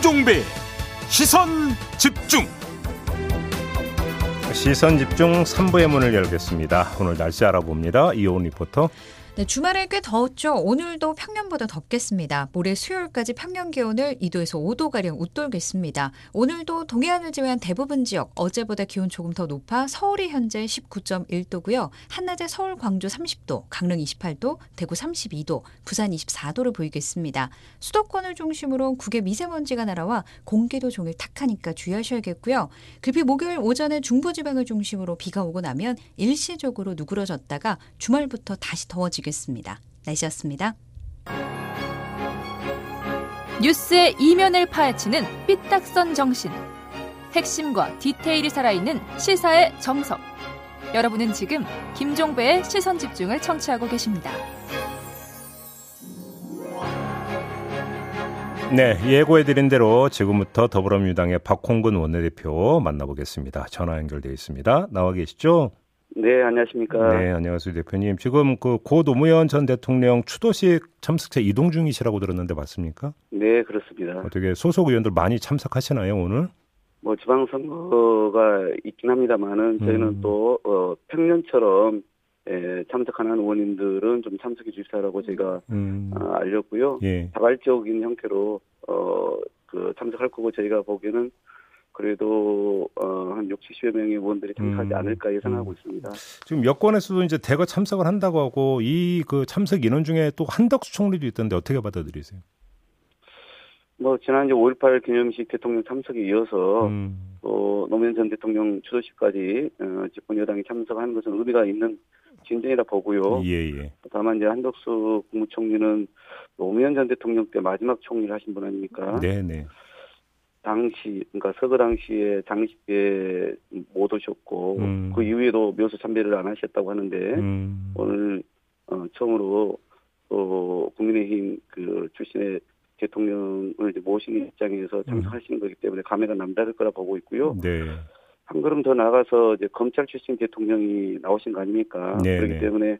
김종배 시선 집중 시선 집중 3부의 문을 열겠습니다. 오늘 날씨 알아봅니다. 이온 리포터. 네, 주말에 꽤 더웠죠. 오늘도 평년보다 덥겠습니다. 모레 수요일까지 평년 기온을 2도에서 5도가량 웃돌겠습니다. 오늘도 동해안을 제외한 대부분 지역 어제보다 기온 조금 더 높아 서울이 현재 19.1도고요. 한낮에 서울, 광주 30도, 강릉 28도, 대구 32도, 부산 24도를 보이겠습니다. 수도권을 중심으로 국외 미세먼지가 날아와 공기도 종일 탁하니까 주의하셔야겠고요. 급히 목요일 오전에 중부지방을 중심으로 비가 오고 나면 일시적으로 누그러졌다가 주말부터 다시 더워지겠습니다. 보겠습니다. 날씨였습니다. 뉴스의 이면을 파헤치는 삐딱선 정신. 핵심과 디테일이 살아있는 시사의 정석. 여러분은 지금 김종배의 시선 집중을 청취하고 계십니다. 네, 예고해드린 대로 지금부터 더불어민주당의 박홍근 원내대표 만나보겠습니다. 전화 연결되어 있습니다. 나와 계시죠? 네, 안녕하십니까. 네, 안녕하세요, 대표님. 지금 그 고 노무현 전 대통령 추도식 참석차 이동 중이시라고 들었는데 맞습니까? 네, 그렇습니다. 어떻게 소속 의원들 많이 참석하시나요, 오늘? 뭐 지방선거가 있긴 합니다만은 저희는 음. 또 어, 평년처럼 예, 참석하는 의원님들은 좀 참석해 주시라고 제가 음. 어, 알렸고요. 예. 자발적인 형태로 어, 그 참석할 거고 저희가 보기에는 그래도 어, 한 6, 70여 명의 의원들이 참석하지 음. 않을까 예상하고 음. 있습니다. 지금 여권에서도 이제 대거 참석을 한다고 하고 이 그 참석 인원 중에 또 한덕수 총리도 있던데 어떻게 받아들이세요? 뭐 지난 이제 5.18 기념식 대통령 참석에 이어서 음. 또 노무현 전 대통령 추도식까지 어, 집권 여당이 참석하는 것은 의미가 있는 진전이라 보고요. 예, 예. 다만 이제 한덕수 국무총리는 노무현 전 대통령 때 마지막 총리를 하신 분 아닙니까? 네, 네. 당시 그러니까 서거 당시에 장식에 못 오셨고 음. 그 이후에도 묘소 참배를 안 하셨다고 하는데 음. 오늘 어, 처음으로 또 국민의힘 그 출신의 대통령을 이제 모시는 입장에서 음. 참석하시는 음. 거기 때문에 감회가 남다를 거라 보고 있고요. 네. 한 걸음 더 나가서 이제 검찰 출신 대통령이 나오신 거 아닙니까? 네, 그렇기 네. 때문에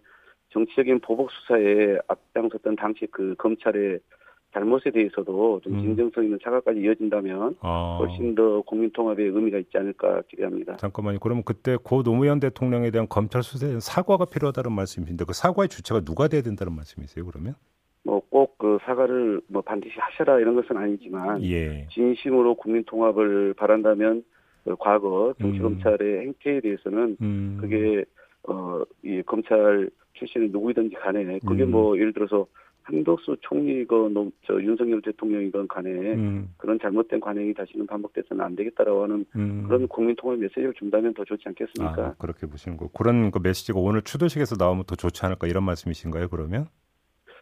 정치적인 보복 수사에 앞장섰던 당시 그 검찰의 잘못에 대해서도 좀 음. 진정성 있는 사과까지 이어진다면 아. 훨씬 더 국민 통합의 의미가 있지 않을까 기대합니다. 잠깐만요. 그러면 그때 고 노무현 대통령에 대한 검찰 수사에 사과가 필요하다는 말씀이신데 그 사과의 주체가 누가 돼야 된다는 말씀이세요? 그러면? 뭐 꼭 그 사과를 뭐 반드시 하셔라 이런 것은 아니지만 예. 진심으로 국민 통합을 바란다면 그 과거 정치 검찰의 음. 행태에 대해서는 음. 그게 어 이 검찰 출신의 누구이든지 간에 그게 음. 뭐 예를 들어서 한덕수 총리건 저 윤석열 대통령이건 간에 음. 그런 잘못된 관행이 다시는 반복돼서는 안 되겠다라고 하는 음. 그런 국민 통합 메시지를 준다면 더 좋지 않겠습니까? 아, 그렇게 보시는 거. 그런 그 메시지가 오늘 추도식에서 나오면 더 좋지 않을까 이런 말씀이신가요? 그러면?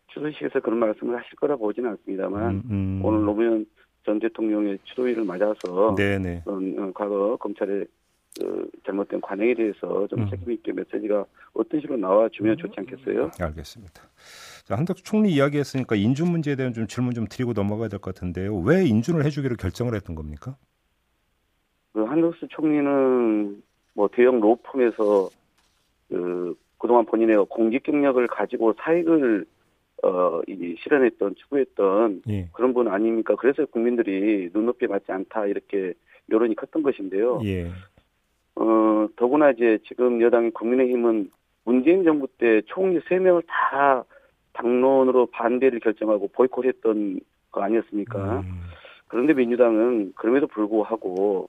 추도식에서 그런 말씀을 하실 거라 보지는 않습니다만 음, 음. 오늘 노무현 전 대통령의 추도일을 맞아서 네네. 어, 과거 검찰의 그 잘못된 관행에 대해서 좀 음. 책임 있게 메시지가 어떤 식으로 나와 주면 좋지 않겠어요? 알겠습니다. 자, 한덕수 총리 이야기했으니까 인준 문제에 대한 좀 질문 좀 드리고 넘어가야 될 것 같은데요. 왜 인준을 해주기로 결정을 했던 겁니까? 그 한덕수 총리는 뭐 대형 로펌에서 그 그동안 본인의 공직 경력을 가지고 사익을 어, 이 실현했던, 추구했던 예. 그런 분 아닙니까? 그래서 국민들이 눈높이에 맞지 않다, 이렇게 여론이 컸던 것인데요. 예. 어, 더구나 이제 지금 여당인 국민의힘은 문재인 정부 때 총리 3명을 다 당론으로 반대를 결정하고 보이콧했던 거 아니었습니까? 음. 그런데 민주당은 그럼에도 불구하고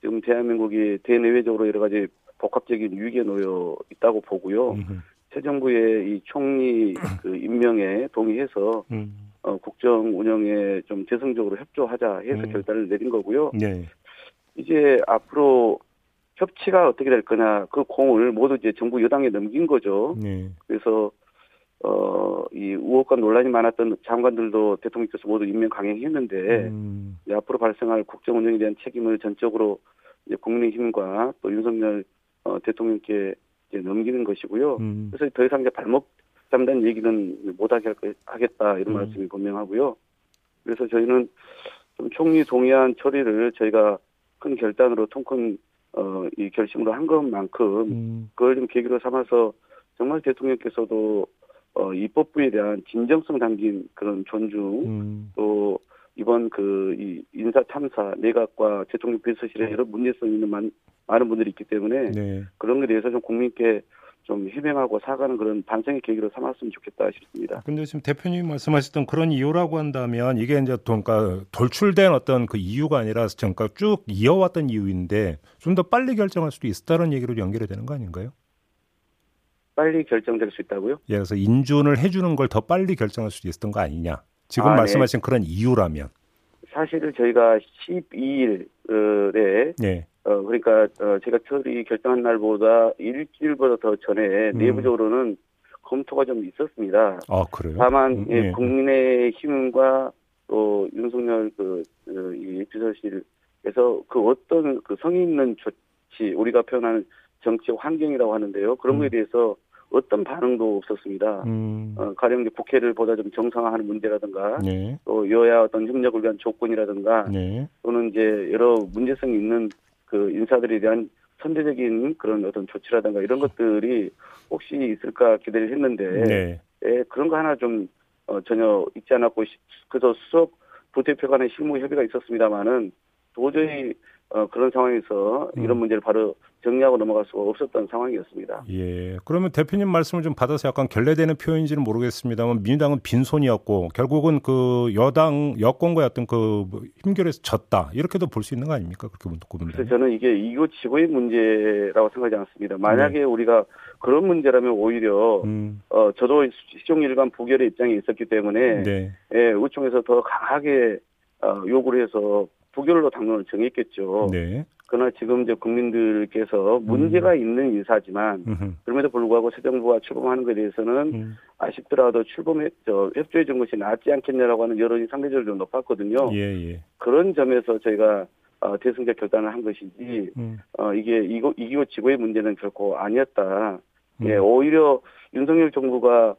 지금 대한민국이 대내외적으로 여러 가지 복합적인 위기에 놓여 있다고 보고요. 음. 새 정부의 이 총리 그 임명에 동의해서 음. 어, 국정 운영에 좀 재성적으로 협조하자 해서 음. 결단을 내린 거고요. 네. 이제 앞으로 협치가 어떻게 될 거냐 그 공을 모두 이제 정부 여당에 넘긴 거죠. 네. 그래서 어, 이 의혹과 논란이 많았던 장관들도 대통령께서 모두 임명 강행했는데, 음. 앞으로 발생할 국정 운영에 대한 책임을 전적으로 이제 국민의힘과 또 윤석열 어, 대통령께 이제 넘기는 것이고요. 음. 그래서 더 이상 이제 발목 잡는 얘기는 못하게 하겠다 이런 음. 말씀이 분명하고요. 그래서 저희는 좀 총리 동의안 처리를 저희가 큰 결단으로 통큰 어, 이 결심으로 한 것만큼 음. 그걸 좀 계기로 삼아서 정말 대통령께서도 어, 입법부에 대한 진정성 담긴 그런 존중, 음. 또이 이번 그 이 인사 참사 내각과 대통령 비서실에 여러 문제성 있는 많, 많은 분들이 있기 때문에 네. 그런 것에 대해서 좀 국민께 좀 해명하고 사과하는 그런 반성의 계기로 삼았으면 좋겠다 싶습니다. 근데 지금 대표님 말씀하셨던 그런 이유라고 한다면 이게 이제 그러니까 돌출된 어떤 그 이유가 아니라 그러니까 쭉 이어왔던 이유인데 좀 더 빨리 결정할 수도 있다는 얘기로 연결이 되는 거 아닌가요? 빨리 결정될 수 있다고요? 예, 그래서 인준을 해주는 걸 더 빨리 결정할 수도 있었던 거 아니냐? 지금 아, 네. 말씀하신 네. 그런 이유라면. 사실 저희가 12일에 네. 어, 그러니까 어, 제가 처리 결정한 날보다 일주일보다 더 전에 음. 내부적으로는 검토가 좀 있었습니다. 아 그래요? 다만 음, 예, 네. 국민의 힘과 또 윤석열 그, 그 이 비서실에서 그 어떤 그 성의 있는 조치 우리가 표현하는 정치 환경이라고 하는데요. 그런 거에 음. 대해서 어떤 반응도 없었습니다. 음. 어, 가령 이제 국회를 보다 좀 정상화하는 문제라든가 네. 또 여야 어떤 협력을 위한 조건이라든가 네. 또는 이제 여러 문제성이 있는 그 인사들에 대한 선제적인 그런 어떤 조치라든가 이런 것들이 혹시 있을까 기대를 했는데 네. 예, 그런 거 하나 좀 어, 전혀 있지 않았고 그래서 수석 부대표 간의 실무 협의가 있었습니다만은 도저히 어, 그런 상황에서 음. 이런 문제를 바로 정리하고 넘어갈 수가 없었던 상황이었습니다. 예. 그러면 대표님 말씀을 좀 받아서 약간 결례되는 표현인지는 모르겠습니다만 민주당은 빈손이었고 결국은 그 여당 여권과 어떤 그 힘결에서 졌다 이렇게도 볼 수 있는 거 아닙니까? 그렇게 보면. 그래서 저는 이게 이거 지구의 문제라고 생각하지 않습니다. 만약에 네. 우리가 그런 문제라면 오히려 음. 어 저도 시종일관 부결의 입장에 있었기 때문에 네. 예, 의총에서 더 강하게 어, 요구를 해서 부결로 당론을 정했겠죠. 네. 그러나 지금 이제 국민들께서 문제가 음. 있는 인사지만 음흠. 그럼에도 불구하고 새 정부가 출범하는 것에 대해서는 음. 아쉽더라도 출범해 저 협조해 준 것이 낫지 않겠냐라고 하는 여론이 상대적으로 좀 높았거든요. 예, 예. 그런 점에서 저희가 어, 대승적 결단을 한 것이지 음. 어, 이게 이거 이기고 지고의 문제는 결코 아니었다. 음. 예, 오히려 윤석열 정부가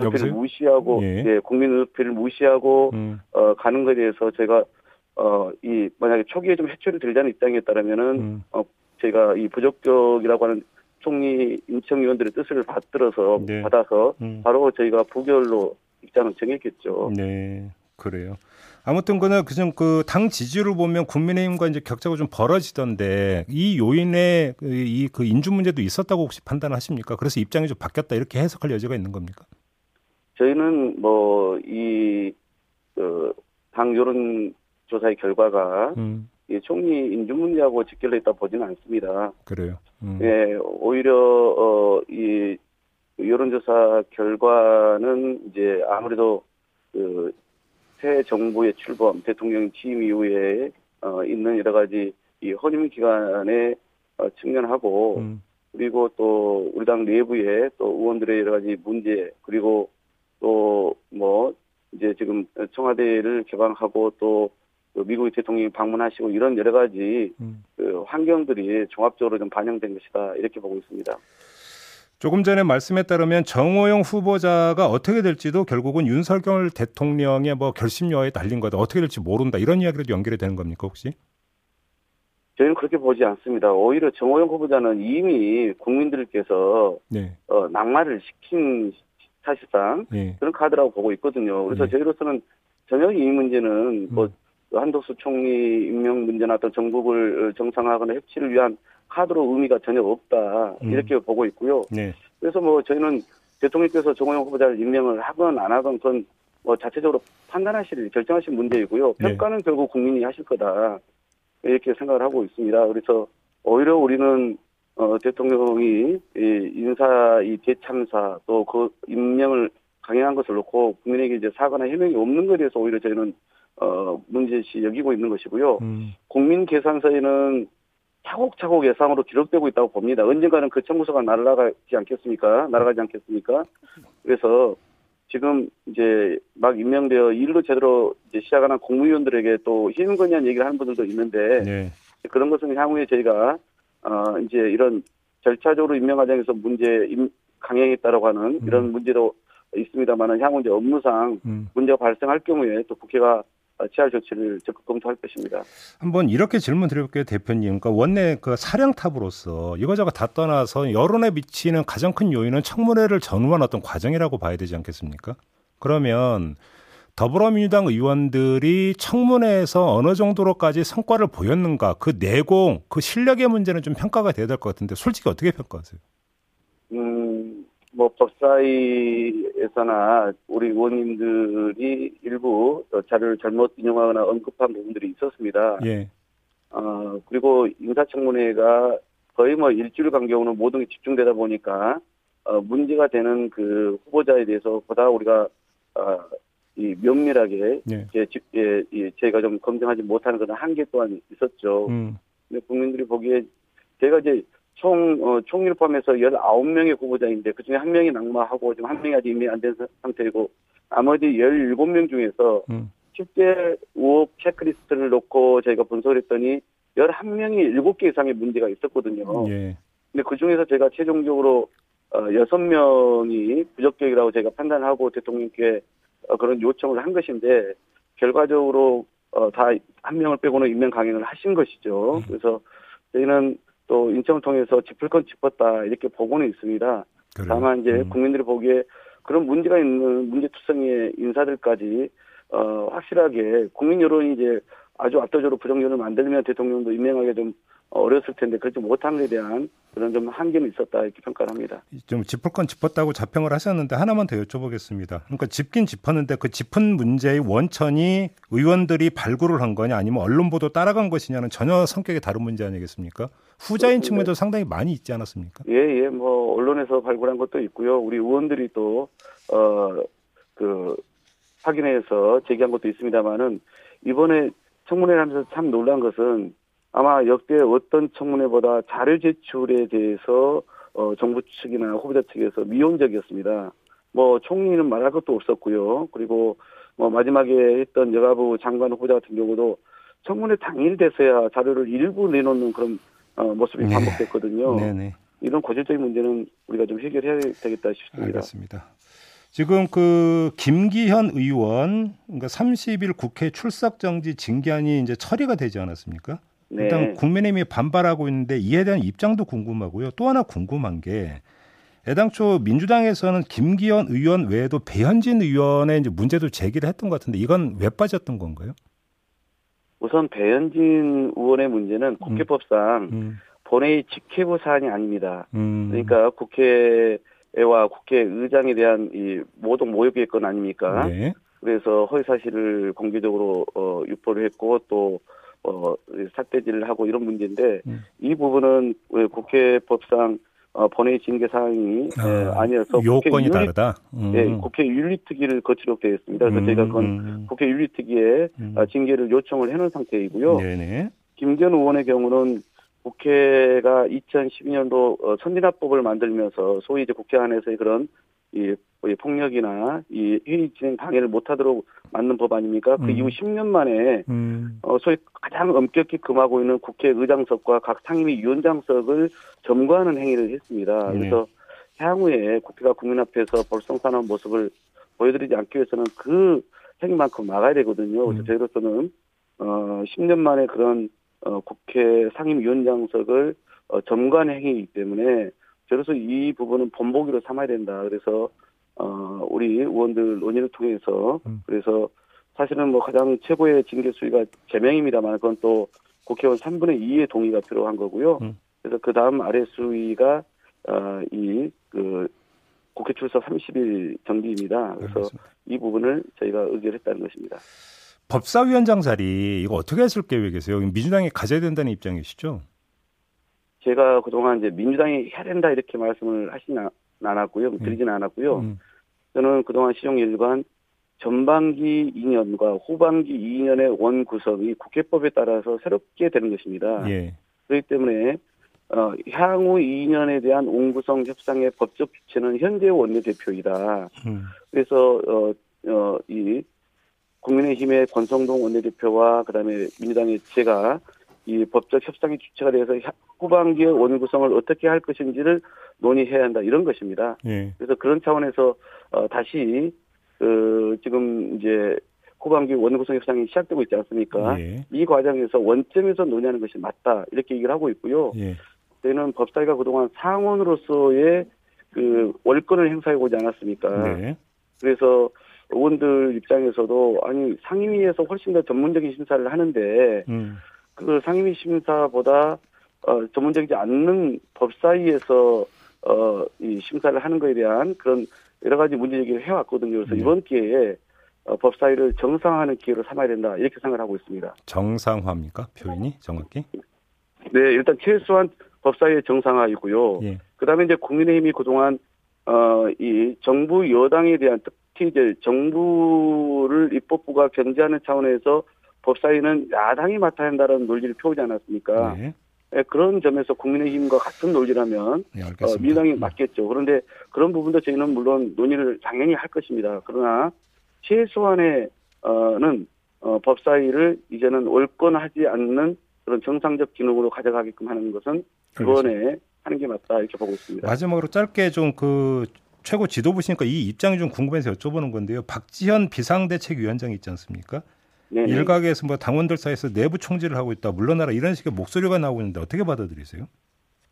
의회를 무시하고 예. 예 국민 의회를 무시하고 음. 어, 가는 것에 대해서 제가 어, 이, 만약에 초기에 좀 해초를 들자는 입장에 따르면은, 음. 어, 저희가 이 부적격이라고 하는 총리 임청 위원들의 뜻을 받들어서, 네. 받아서, 음. 바로 저희가 부결로 입장을 정했겠죠. 네. 그래요. 아무튼 그는 그냥 그당 지지를 보면 국민의힘과 이제 격차가 좀 벌어지던데 이 요인에 그 이그 인준 문제도 있었다고 혹시 판단하십니까? 그래서 입장이 좀 바뀌었다 이렇게 해석할 여지가 있는 겁니까? 저희는 뭐이 그당 여론 조사의 결과가 음. 이 총리 인준 문제하고 직결돼 있다 보지는 않습니다. 그래요. 음. 예, 오히려 어, 이 여론조사 결과는 이제 아무래도 그새 정부의 출범, 대통령 취임 이후에 어, 있는 여러 가지 이 허님 기간에 어, 측면하고 음. 그리고 또 우리 당 내부에 또 의원들의 여러 가지 문제 그리고 또 뭐 이제 지금 청와대를 개방하고 또그 미국 대통령이 방문하시고 이런 여러 가지 음. 그 환경들이 종합적으로 좀 반영된 것이다 이렇게 보고 있습니다. 조금 전에 말씀에 따르면 정호영 후보자가 어떻게 될지도 결국은 윤석열 대통령의 뭐 결심여에 달린 거다. 어떻게 될지 모른다. 이런 이야기로 연결이 되는 겁니까 혹시? 저희는 그렇게 보지 않습니다. 오히려 정호영 후보자는 이미 국민들께서 네. 어, 낙마를 시킨 사실상 네. 그런 카드라고 보고 있거든요. 그래서 네. 저희로서는 전혀 이 문제는 뭐 음. 그 한덕수 총리 임명 문제나 또 정국을 정상화하거나 협치를 위한 카드로 의미가 전혀 없다 음. 이렇게 보고 있고요. 네. 그래서 뭐 저희는 대통령께서 정호영 후보자를 임명을 하건 안 하건 그건 뭐 자체적으로 판단하실 결정하실 문제이고요. 네. 평가는 네. 결국 국민이 하실 거다 이렇게 생각을 하고 있습니다. 그래서 오히려 우리는 어, 대통령이 이 인사 이 대참사 또 그 임명을 강행한 것을 놓고 국민에게 이제 사과나 해명이 없는 것에 대해서 오히려 저희는 어, 문제시 여기고 있는 것이고요. 음. 국민 계산서에는 차곡차곡 예상으로 기록되고 있다고 봅니다. 언젠가는 그 청구서가 날아가지 않겠습니까? 날아가지 않겠습니까? 그래서 지금 이제 막 임명되어 일로 제대로 이제 시작하는 공무위원들에게 또 희생권이라는 얘기를 하는 분들도 있는데 네. 그런 것은 향후에 저희가 어 이제 이런 절차적으로 임명 과정에서 문제 임, 강행했다라고 하는 음. 이런 문제도 있습니다만은 향후 이제 업무상 음. 문제가 발생할 경우에 또 국회가 취할 조치를 적극 검토할 것입니다. 한번 이렇게 질문 드려볼게요, 대표님. 그러니까 원내 그 사령탑으로서 이거저거 다 떠나서 여론에 미치는 가장 큰 요인은 청문회를 전후한 어떤 과정이라고 봐야 되지 않겠습니까? 그러면 더불어민주당 의원들이 청문회에서 어느 정도로까지 성과를 보였는가 그 내공, 그 실력의 문제는 좀 평가가 돼야 될 것 같은데 솔직히 어떻게 평가하세요? 음, 뭐 법사위에서나 우리 의원님들이 일부 자료를 잘못 인용하거나 언급한 부분들이 있었습니다. 예. 어, 그리고 인사청문회가 거의 뭐 일주일 간격으로 모든 게 집중되다 보니까 어, 문제가 되는 그 후보자에 대해서 보다 우리가 어, 이 면밀하게 예. 제, 예, 예, 저희가 좀 검증하지 못하는 그런 한계 또한 있었죠. 음. 근데 국민들이 보기에 제가 이제 총, 어, 총리를 포함해서 19명의 후보자인데 그 중에 한 명이 낙마하고 지금 한 명이 아직 임명 안된 상태이고 나머지 17명 중에서 음. 실제 의혹 체크리스트를 놓고 저희가 분석을 했더니 11명이 7개 이상의 문제가 있었거든요. 예. 근데 그 중에서 제가 최종적으로 어, 6명이 부적격이라고 제가 판단하고 대통령께 어, 그런 요청을 한 것인데 결과적으로 어, 다한 명을 빼고는 임명 강행을 하신 것이죠. 그래서 저희는 또 인청을 통해서 짚을 건 짚었다 이렇게 보고는 있습니다. 그래요. 다만 이제 음. 국민들이 보기에 그런 문제가 있는 문제투성이의 인사들까지 어, 확실하게 국민 여론이 이제 아주 압도적으로 부정론을 만들면 대통령도 임명하기 좀 어렸을 텐데 그렇지 못한 것에 대한 그런 좀 한계는 있었다 이렇게 평가를 합니다. 좀 짚을 건 짚었다고 자평을 하셨는데 하나만 더 여쭤보겠습니다. 그러니까 짚긴 짚었는데 그 짚은 문제의 원천이 의원들이 발굴을 한 거냐 아니면 언론 보도 따라간 것이냐는 전혀 성격이 다른 문제 아니겠습니까? 후자인 그렇습니다. 측면도 상당히 많이 있지 않았습니까? 예, 예, 뭐, 언론에서 발굴한 것도 있고요. 우리 의원들이 또, 어, 그, 확인해서 제기한 것도 있습니다만은, 이번에 청문회를 하면서 참 놀란 것은 아마 역대 어떤 청문회보다 자료 제출에 대해서, 어, 정부 측이나 후보자 측에서 미온적이었습니다. 뭐, 총리는 말할 것도 없었고요. 그리고 뭐, 마지막에 했던 여가부 장관 후보자 같은 경우도 청문회 당일 돼서야 자료를 일부 내놓는 그런 어, 모습이 네. 반복됐거든요. 네네. 이런 고질적인 문제는 우리가 좀 해결해야 되겠다 싶습니다. 알겠습니다. 지금 그 김기현 의원 그러니까 30일 국회 출석 정지 징계안이 이제 처리가 되지 않았습니까? 네. 일단 국민의힘이 반발하고 있는데 이에 대한 입장도 궁금하고요. 또 하나 궁금한 게 애당초 민주당에서는 김기현 의원 외에도 배현진 의원의 이제 문제도 제기를 했던 것 같은데 이건 왜 빠졌던 건가요? 우선 배현진 의원의 문제는 국회법상 음, 본회의 직회부 사안이 아닙니다. 음, 그러니까 국회와 국회의장에 대한 이 모독 모욕의 건 아닙니까? 네. 그래서 허위 사실을 공개적으로 어, 유포를 했고 또 어, 삭대질을 하고 이런 문제인데 음. 이 부분은 왜 국회법상 어, 본회의 징계 사항이 아, 에, 아니어서 국회 요건이 윤리, 다르다. 음. 예, 국회 윤리특위를 거치도록 되어 있습니다. 그래서 저희가 그건 음, 국회 윤리특위에 음. 어, 징계를 요청을 해놓은 상태이고요. 네네. 김기현 의원의 경우는 국회가 2012년도 어, 선진화법을 만들면서 소위 이제 국회 안에서의 그런 이, 이 폭력이나 이 회의 진행 방해를 못하도록 만든 법 아닙니까? 그 음. 이후 10년 만에 음, 어, 소위 가장 엄격히 금하고 있는 국회의장석과 각 상임위 위원장석을 점거하는 행위를 했습니다. 네. 그래서 향후에 국회가 국민 앞에서 볼썽사나운 모습을 보여드리지 않기 위해서는 그 행위만큼 막아야 되거든요. 그래서 음. 저희로서는 어, 10년 만에 그런 어, 국회 상임위원장석을 어, 점거하는 행위이기 때문에 저로서 이 부분은 본보기로 삼아야 된다. 그래서 어, 우리 의원들 논의를 통해서 음. 그래서 사실은 뭐 가장 최고의 징계 수위가 제명입니다만 그건 또 국회의원 3분의 2의 동의가 필요한 거고요. 음. 그래서 그 다음 아래 수위가 어, 이그 국회 출석 30일 정기입니다. 그래서 알겠습니다. 이 부분을 저희가 의결했다는 것입니다. 법사위원장 자리 이거 어떻게 했을 계획이세요? 민주당이 가져야 된다는 입장이시죠? 제가 그동안 이제 민주당이 해야 된다 이렇게 말씀을 하진 않- 않았고요. 드리진 않았고요. 음, 저는 그동안 시종일관 전반기 2년과 후반기 2년의 원 구성이 국회법에 따라서 새롭게 되는 것입니다. 예. 그렇기 때문에 어, 향후 2년에 대한 온구성 협상의 법적 주체는 현재 원내대표이다. 음, 그래서 어, 어, 이 국민의힘의 권성동 원내대표와 그다음에 민주당의 제가 이 법적 협상의 주체가 돼서 향- 후반기의 원구성을 어떻게 할 것인지를 논의해야 한다 이런 것입니다. 예. 그래서 그런 차원에서 어, 다시 그 지금 이제 후반기 원구성 협상이 시작되고 있지 않습니까? 예. 이 과정에서 원점에서 논의하는 것이 맞다 이렇게 얘기를 하고 있고요. 예. 저희는 법사위가 그동안 상원으로서의 그 월권을 행사해 오지 않았습니까? 네. 그래서 의원들 입장에서도 아니 상임위에서 훨씬 더 전문적인 심사를 하는데 음. 그 상임위 심사보다 어, 전문적이지 않는 법사위에서 어, 이 심사를 하는 것에 대한 그런 여러 가지 문제 제기를 해왔거든요. 그래서 네. 이번 기회에 어, 법사위를 정상화하는 기회로 삼아야 된다 이렇게 생각을 하고 있습니다. 정상화입니까 표현이 정확히? 네, 일단 최소한 법사위의 정상화이고요. 예. 그다음에 이제 국민의힘이 그동안 어, 이 정부 여당에 대한 특히 이제 정부를 입법부가 견제하는 차원에서 법사위는 야당이 맡아야 한다는 논리를 펴오지 않았습니까? 네. 네, 그런 점에서 국민의힘과 같은 논리라면 네, 어, 민당이 네. 맞겠죠. 그런데 그런 부분도 저희는 물론 논의를 당연히 할 것입니다. 그러나 최소한의 어는 어, 법사위를 이제는 월권하지 않는 그런 정상적 기능으로 가져가게끔 하는 것은 그번에 하는 게 맞다 이렇게 보고 있습니다. 마지막으로 짧게 좀 그 최고 지도부시니까 이 입장이 좀 궁금해서 여쭤보는 건데요. 박지현 비상대책위원장이 있지 않습니까? 네네. 일각에서 뭐 당원들 사이에서 내부 총질을 하고 있다, 물러나라 이런 식의 목소리가 나오고 있는데 어떻게 받아들이세요?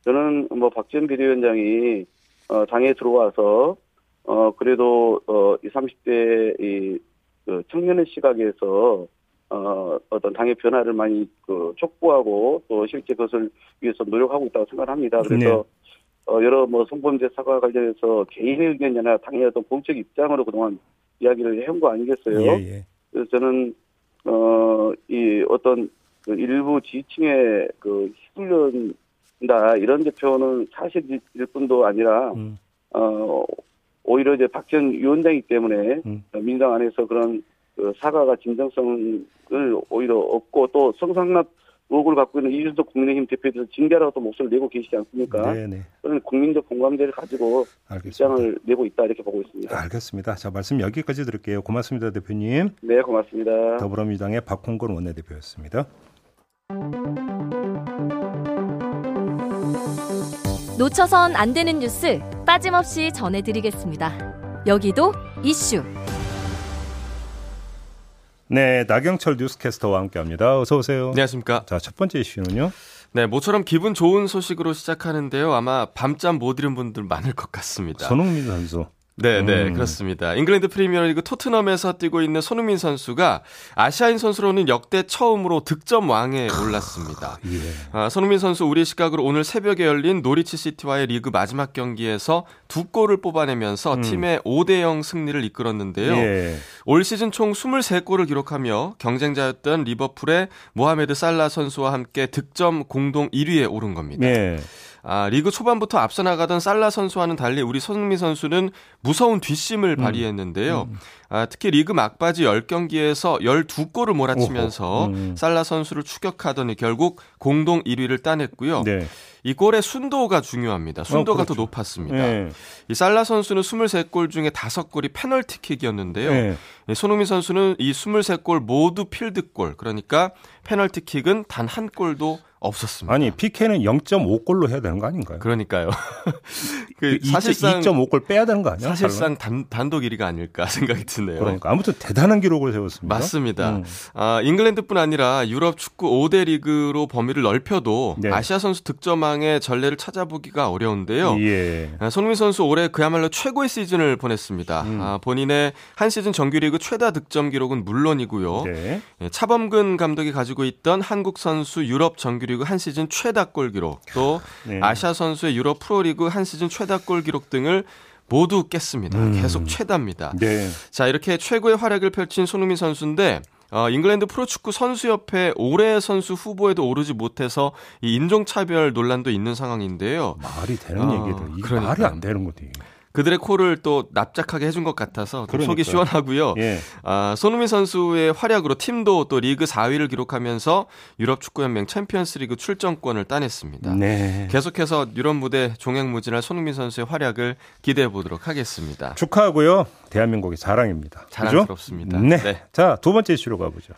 저는 뭐 박지원 비대위원장이 어, 당에 들어와서 어 그래도 어 20, 30대 이 그 청년의 시각에서 어 어떤 당의 변화를 많이 그 촉구하고 또 실제 그것을 위해서 노력하고 있다고 생각합니다. 그래서 네. 어 여러 뭐 성범죄 사과 관련해서 개인의 의견이나 당의 어떤 공적 입장으로 그동안 이야기를 해온 거 아니겠어요? 예, 예. 그래서 저는 어, 이 어떤 그 일부 지층의 그 휘둘른다 이런 대표는 사실일 뿐도 아니라 음. 어 오히려 이제 박지원 위원장이기 때문에 음. 민당 안에서 그런 그 사과가 진정성을 오히려 없고 또 성상납 의혹을 갖고 있는 이준석 국민의힘 대표에 대해서 징계라고 또 목소리를 내고 계시지 않습니까? 네네. 그런 국민적 공감대를 가지고 알겠습니다. 입장을 내고 있다 이렇게 보고 있습니다. 알겠습니다. 자 말씀 여기까지 드릴게요. 고맙습니다, 대표님. 네, 고맙습니다. 더불어민주당의 박홍건 원내대표였습니다. 놓쳐선 안 되는 뉴스 빠짐없이 전해드리겠습니다. 여기도 이슈. 네, 나경철 뉴스캐스터와 함께합니다. 어서 오세요. 안녕하십니까. 자, 첫 번째 이슈는요. 네, 모처럼 기분 좋은 소식으로 시작하는데요. 아마 밤잠 못 이룬 분들 많을 것 같습니다. 손흥민 선수. 네, 네, 음. 그렇습니다. 잉글랜드 프리미어리그 토트넘에서 뛰고 있는 손흥민 선수가 아시아인 선수로는 역대 처음으로 득점 왕에 올랐습니다. 예. 아, 손흥민 선수 우리 시각으로 오늘 새벽에 열린 노리치 시티와의 리그 마지막 경기에서 두 골을 뽑아내면서 음. 팀의 5대 0 승리를 이끌었는데요. 예. 올 시즌 총 23골을 기록하며 경쟁자였던 리버풀의 모하메드 살라 선수와 함께 득점 공동 1위에 오른 겁니다. 예. 아, 리그 초반부터 앞서 나가던 살라 선수와는 달리 우리 손흥민 선수는 무서운 뒷심을 음. 발휘했는데요. 음. 아, 특히 리그 막바지 10경기에서 12골을 몰아치면서 음. 살라 선수를 추격하더니 결국 공동 1위를 따냈고요. 네. 이 골의 순도가 중요합니다. 순도가 어, 그렇죠. 더 높았습니다. 네. 이 살라 선수는 23골 중에 5골이 페널티킥이었는데요. 네. 손흥민 선수는 이 23골 모두 필드골, 그러니까 페널티킥은 단 한 골도 없었습니다. 아니 PK는 0.5골로 해야 되는 거 아닌가요? 그러니까요. 그 사실상 2.5골 빼야 되는 거 아니야? 사실상 단, 단독 1위가 아닐까 생각이 드네요. 그러니까 아무튼 대단한 기록을 세웠습니다. 맞습니다. 음. 아, 잉글랜드뿐 아니라 유럽 축구 5대 리그로 범위를 넓혀도 네. 아시아 선수 득점왕의 전례를 찾아보기가 어려운데요. 예. 아, 손흥민 선수 올해 그야말로 최고의 시즌을 보냈습니다. 음. 아, 본인의 한 시즌 정규리그 최다 득점 기록은 물론이고요. 네. 예, 차범근 감독이 가지고 있던 한국 선수 유럽 정규리그 그리고 한 시즌 최다 골 기록, 또 네. 아시아 선수의 유럽 프로리그 한 시즌 최다 골 기록 등을 모두 깼습니다. 음. 계속 최다입니다. 네. 자, 이렇게 최고의 활약을 펼친 손흥민 선수인데 어, 잉글랜드 프로축구 선수협회 올해 선수 후보에도 오르지 못해서 이 인종차별 논란도 있는 상황인데요. 말이 되는 어. 이게 그러니까. 말이 안 되는 거지. 그들의 코를 또 납작하게 해준 것 같아서 속이 시원하고요. 예. 아, 손흥민 선수의 활약으로 팀도 또 리그 4위를 기록하면서 유럽 축구연맹 챔피언스리그 출전권을 따냈습니다. 네. 계속해서 유럽 무대 종횡무진할 손흥민 선수의 활약을 기대해 보도록 하겠습니다. 축하하고요. 대한민국의 자랑입니다. 자랑스럽습니다. 네. 네. 자, 두 번째 이슈로 가보죠.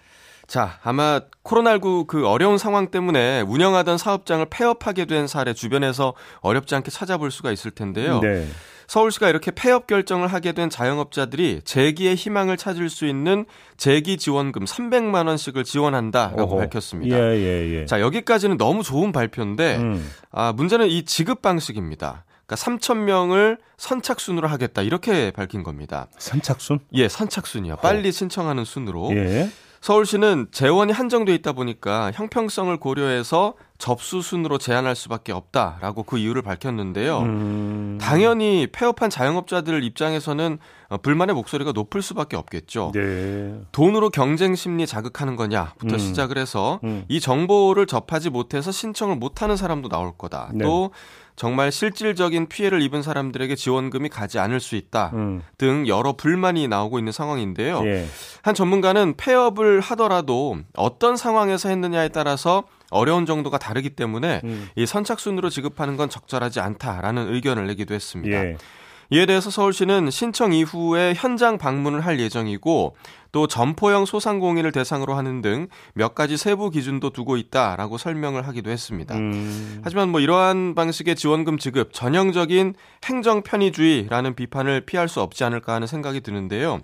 자, 아마 코로나19 그 어려운 상황 때문에 운영하던 사업장을 폐업하게 된 사례 주변에서 어렵지 않게 찾아볼 수가 있을 텐데요. 네. 서울시가 이렇게 폐업 결정을 하게 된 자영업자들이 재기의 희망을 찾을 수 있는 재기 지원금 300만 원씩을 지원한다라고 어허. 밝혔습니다. 예, 예, 예. 자, 여기까지는 너무 좋은 발표인데 음. 아, 문제는 이 지급 방식입니다. 그러니까 3천 명을 선착순으로 하겠다 이렇게 밝힌 겁니다. 선착순? 예, 선착순이요. 빨리 신청하는 순으로. 예. 서울시는 재원이 한정돼 있다 보니까 형평성을 고려해서 접수 순으로 제한할 수밖에 없다라고 그 이유를 밝혔는데요. 음... 당연히 폐업한 자영업자들 입장에서는 어, 불만의 목소리가 높을 수밖에 없겠죠. 네. 돈으로 경쟁 심리 자극하는 거냐부터 음. 시작을 해서 음. 이 정보를 접하지 못해서 신청을 못하는 사람도 나올 거다. 네. 또 정말 실질적인 피해를 입은 사람들에게 지원금이 가지 않을 수 있다 음. 등 여러 불만이 나오고 있는 상황인데요. 예. 한 전문가는 폐업을 하더라도 어떤 상황에서 했느냐에 따라서 어려운 정도가 다르기 때문에 음. 이 선착순으로 지급하는 건 적절하지 않다라는 의견을 내기도 했습니다. 예. 이에 대해서 서울시는 신청 이후에 현장 방문을 할 예정이고 또 점포형 소상공인을 대상으로 하는 등 몇 가지 세부 기준도 두고 있다라고 설명을 하기도 했습니다. 음. 하지만 뭐 이러한 방식의 지원금 지급 전형적인 행정 편의주의라는 비판을 피할 수 없지 않을까 하는 생각이 드는데요.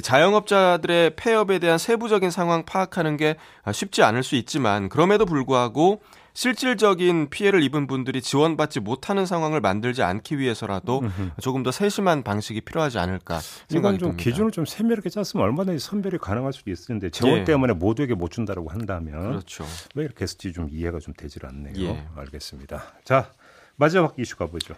자영업자들의 폐업에 대한 세부적인 상황 파악하는 게 쉽지 않을 수 있지만 그럼에도 불구하고 실질적인 피해를 입은 분들이 지원받지 못하는 상황을 만들지 않기 위해서라도 조금 더 세심한 방식이 필요하지 않을까 생각이 좀 듭니다. 기준을 좀 세밀하게 짰으면 얼마든지 선별이 가능할 수도 있는데 재원 예. 때문에 모두에게 못 준다라고 한다면 그렇죠. 왜 이렇게 했을지 좀 이해가 좀 되질 않네요. 예. 알겠습니다. 자 마지막 이슈 가보죠.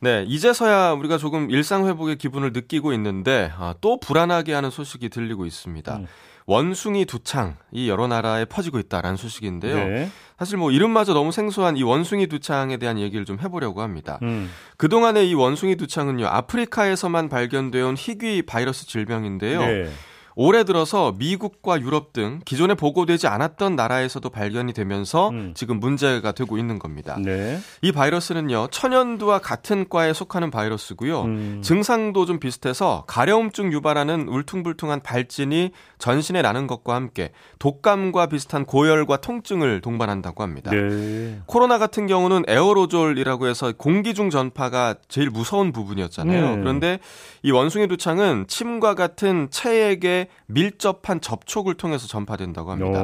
네, 이제서야 우리가 조금 일상 회복의 기분을 느끼고 있는데 아, 또 불안하게 하는 소식이 들리고 있습니다. 음. 원숭이 두창이 여러 나라에 퍼지고 있다라는 소식인데요. 네. 사실 뭐 이름마저 너무 생소한 이 원숭이 두창에 대한 얘기를 좀 해보려고 합니다. 음. 그동안의 이 원숭이 두창은요, 아프리카에서만 발견되어 온 희귀 바이러스 질병인데요. 네. 올해 들어서 미국과 유럽 등 기존에 보고되지 않았던 나라에서도 발견이 되면서 음. 지금 문제가 되고 있는 겁니다. 네. 이 바이러스는요 천연두와 같은 과에 속하는 바이러스고요. 음. 증상도 좀 비슷해서 가려움증 유발하는 울퉁불퉁한 발진이 전신에 나는 것과 함께 독감과 비슷한 고열과 통증을 동반한다고 합니다. 네. 코로나 같은 경우는 에어로졸이라고 해서 공기 중 전파가 제일 무서운 부분이었잖아요. 네. 그런데 이 원숭이 두창은 침과 같은 체액 의 밀접한 접촉을 통해서 전파된다고 합니다.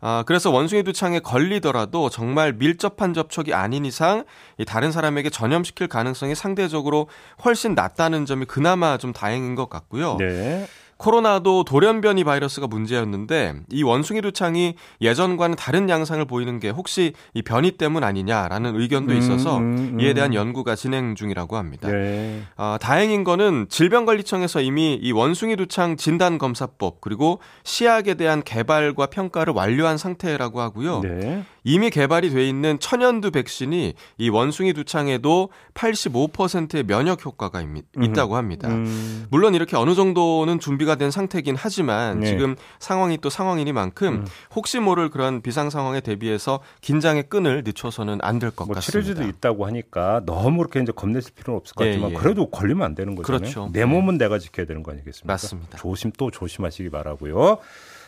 아, 그래서 원숭이 두창에 걸리더라도 정말 밀접한 접촉이 아닌 이상 다른 사람에게 전염시킬 가능성이 상대적으로 훨씬 낮다는 점이 그나마 좀 다행인 것 같고요. 네. 코로나도 돌연변이 바이러스가 문제였는데 이 원숭이 두창이 예전과는 다른 양상을 보이는 게 혹시 이 변이 때문 아니냐라는 의견도 음, 있어서 음, 음, 음. 이에 대한 연구가 진행 중이라고 합니다. 네. 어, 다행인 거는 질병관리청에서 이미 이 원숭이 두창 진단 검사법 그리고 시약에 대한 개발과 평가를 완료한 상태라고 하고요. 네. 이미 개발이 돼 있는 천연두 백신이 이 원숭이 두창에도 85%의 면역 효과가 있다고 합니다. 음. 물론 이렇게 어느 정도는 준비가 된 상태긴 하지만 네. 지금 상황이 또 상황이니만큼 음. 혹시 모를 그런 비상 상황에 대비해서 긴장의 끈을 늦춰서는 안 될것 뭐 같습니다. 치료제도 있다고 하니까 너무 그렇게 이제 겁내실 필요는 없을 것 예, 같지만 예, 예. 그래도 걸리면 안 되는 거잖아요. 그렇죠. 내 몸은 내가 지켜야 되는 거 아니겠습니까? 맞습니다. 조심 또 조심하시기 바라고요.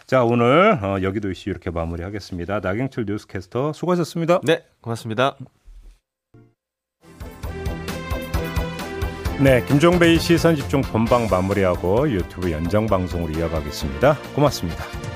자, 오늘 어, 여기도 이슈 이렇게 마무리하겠습니다. 나경철 뉴스캐스터 수고하셨습니다. 네, 고맙습니다. 네, 김종배의 시선 집중 본방 마무리하고 유튜브 연장 방송으로 이어가겠습니다. 고맙습니다.